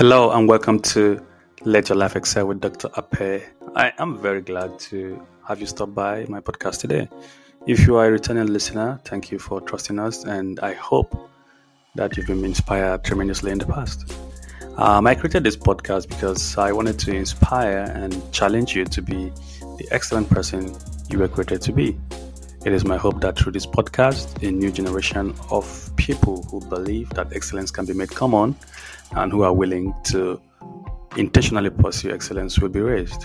Hello and welcome to Let Your Life Excel with Dr. Apeh. I am very glad to have you stop by my podcast today. If you are a returning listener, thank you for trusting us, and I hope that you've been inspired tremendously in the past. Um, I created this podcast because I wanted to inspire and challenge you to be the excellent person you were created to be. It is my hope that through this podcast, a new generation of people who believe that excellence can be made common and who are willing to intentionally pursue excellence will be raised.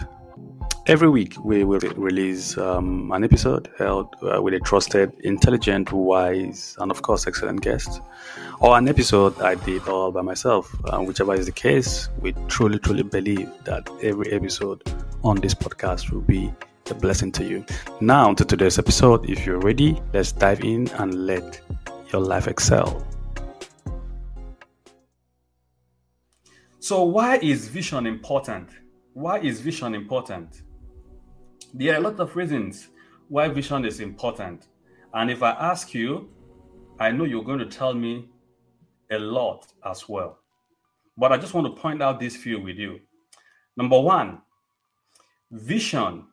Every week, we will release um, an episode held uh, with a trusted, intelligent, wise, and of course, excellent guest, or an episode I did all by myself. Uh, whichever is the case, we truly, truly believe that every episode on this podcast will be a blessing to you. Now, to today's episode. If you're ready, let's dive in and let your life excel. So, why is vision important? Why is vision important? There are a lot of reasons why vision is important. And if I ask you, I know you're going to tell me a lot as well. But I just want to point out this few with you. Number one, vision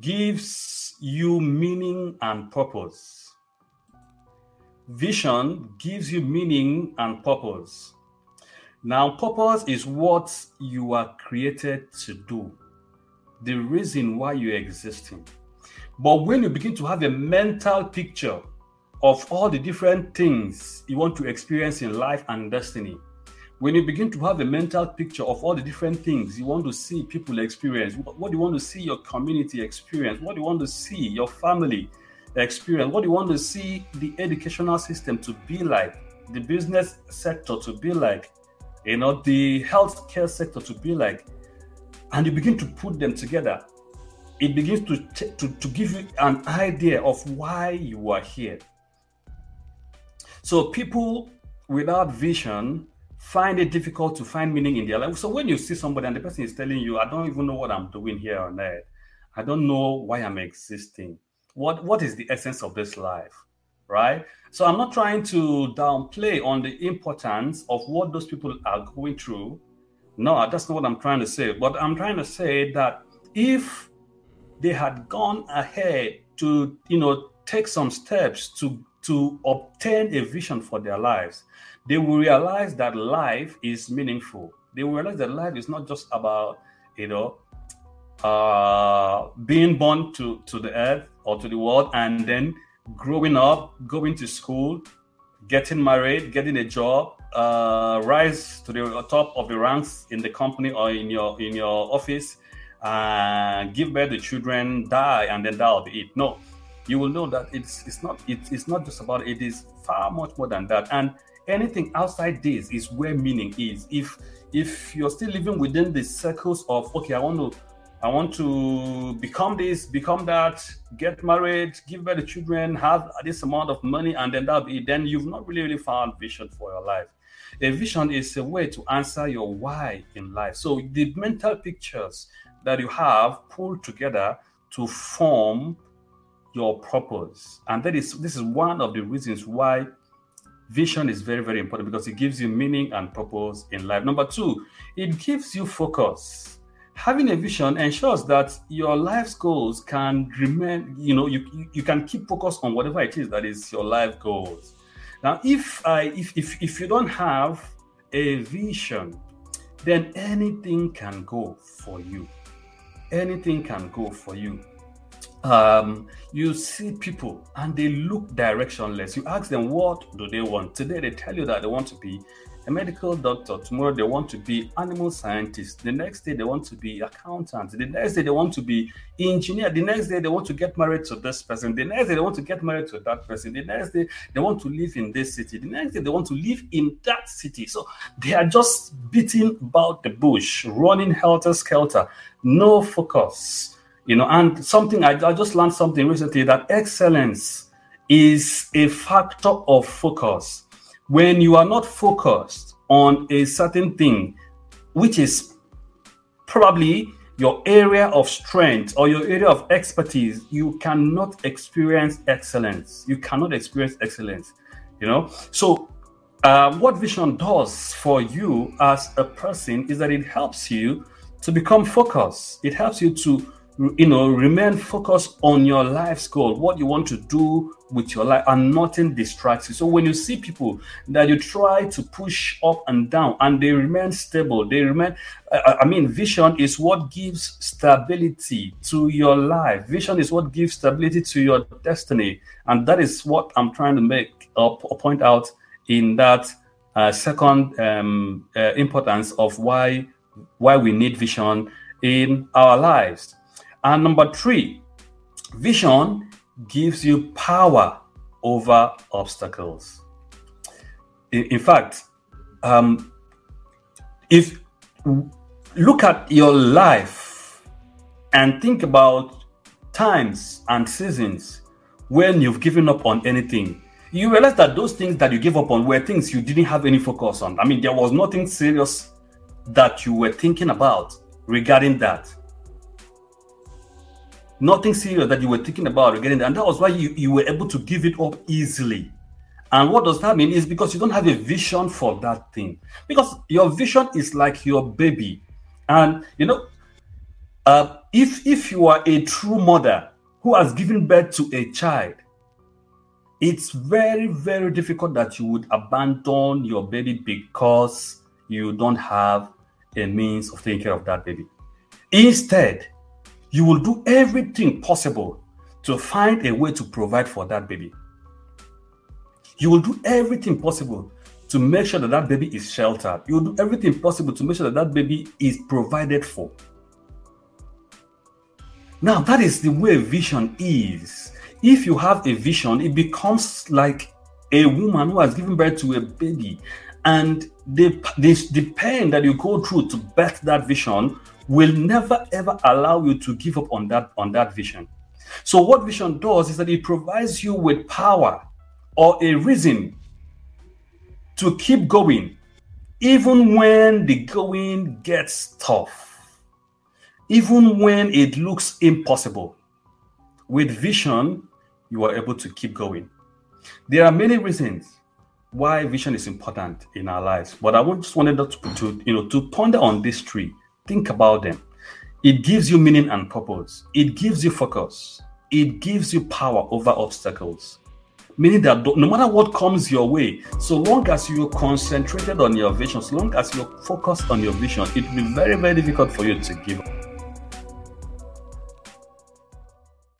gives you meaning and purpose. Vision gives you meaning and purpose. Now, purpose is what you are created to do, the reason why you're existing. But when you begin to have a mental picture of all the different things you want to experience in life and destiny, when you begin to have a mental picture of all the different things you want to see people experience, what you want to see your community experience, what you want to see your family experience, what you want to see the educational system to be like, the business sector to be like, you know, the healthcare sector to be like, and you begin to put them together, it begins to, t- to, to give you an idea of why you are here. So people without vision find it difficult to find meaning in their life. So when you see somebody and the person is telling you, I don't even know what I'm doing here on earth. I don't know why I'm existing. What what is the essence of this life? Right? So I'm not trying to downplay on the importance of what those people are going through. No, that's not what I'm trying to say. But I'm trying to say that if they had gone ahead to, you know, take some steps to to obtain a vision for their lives, they will realize that life is meaningful. They will realize that life is not just about, you know, uh, being born to, to the earth or to the world and then growing up, going to school, getting married, getting a job, uh, rise to the top of the ranks in the company or in your in your office, uh, give birth to children, die, and then that'll be it. No, you will know that it's it's not it, it's not just about it. is far much more than that. And anything outside this is where meaning is. If if you're still living within the circles of okay, I want to I want to become this, become that, get married, give birth to children, have this amount of money, and then that be then you've not really, really found vision for your life. A vision is a way to answer your why in life. So the mental pictures that you have pulled together to form your purpose. And that is this is one of the reasons why vision is very, very important because it gives you meaning and purpose in life. Number two, it gives you focus having a vision ensures that your life's goals can remain you know you, you can keep focus on whatever it is that is your life goals now if i if if, if you don't have a vision then anything can go for you anything can go for you um, you see people and they look directionless. You ask them what do they want. Today they tell you that they want to be a medical doctor. Tomorrow they want to be animal scientist. The next day they want to be accountant. The next day they want to be engineer. The next day they want to get married to this person. The next day they want to get married to that person. The next day they want to live in this city. The next day they want to live in that city. So they are just beating about the bush, running helter skelter, no focus. You know, and something I, I just learned something recently that excellence is a factor of focus when you are not focused on a certain thing, which is probably your area of strength or your area of expertise, you cannot experience excellence. You cannot experience excellence, you know. So uh, what vision does for you as a person is that it helps you to become focused. It helps you to you know remain focused on your life's goal what you want to do with your life and nothing distracts you. So when you see people that you try to push up and down and they remain stable they remain i mean vision is what gives stability to your life. Vision is what gives stability to your destiny. And that is what i'm trying to make or point out in that uh, second um, uh, importance of why why we need vision in our lives and number three, vision gives you power over obstacles. In, in fact, um, if look at your life and think about times and seasons when you've given up on anything, you realize that those things that you gave up on were things you didn't have any focus on. I mean, there was nothing serious that you were thinking about regarding that nothing serious that you were thinking about getting there. And that was why you, you were able to give it up easily. And what does that mean? Is because you don't have a vision for that thing. Because your vision is like your baby. And you know, uh, if if you are a true mother who has given birth to a child, it's very, very difficult that you would abandon your baby because you don't have a means of taking care of that baby. Instead, you will do everything possible to find a way to provide for that baby. You will do everything possible to make sure that that baby is sheltered. You will do everything possible to make sure that that baby is provided for. Now, that is the way vision is. If you have a vision, it becomes like a woman who has given birth to a baby, and the, the, the pain that you go through to birth that vision will never ever allow you to give up on that on that vision. So what vision does is that it provides you with power or a reason to keep going even when the going gets tough. Even when it looks impossible. With vision, you are able to keep going. There are many reasons why vision is important in our lives, but I just wanted to, to you know to ponder on these three Think about them. It gives you meaning and purpose. It gives you focus. It gives you power over obstacles. Meaning that no matter what comes your way, so long as you're concentrated on your vision, so long as you're focused on your vision, it will be very, very difficult for you to give up.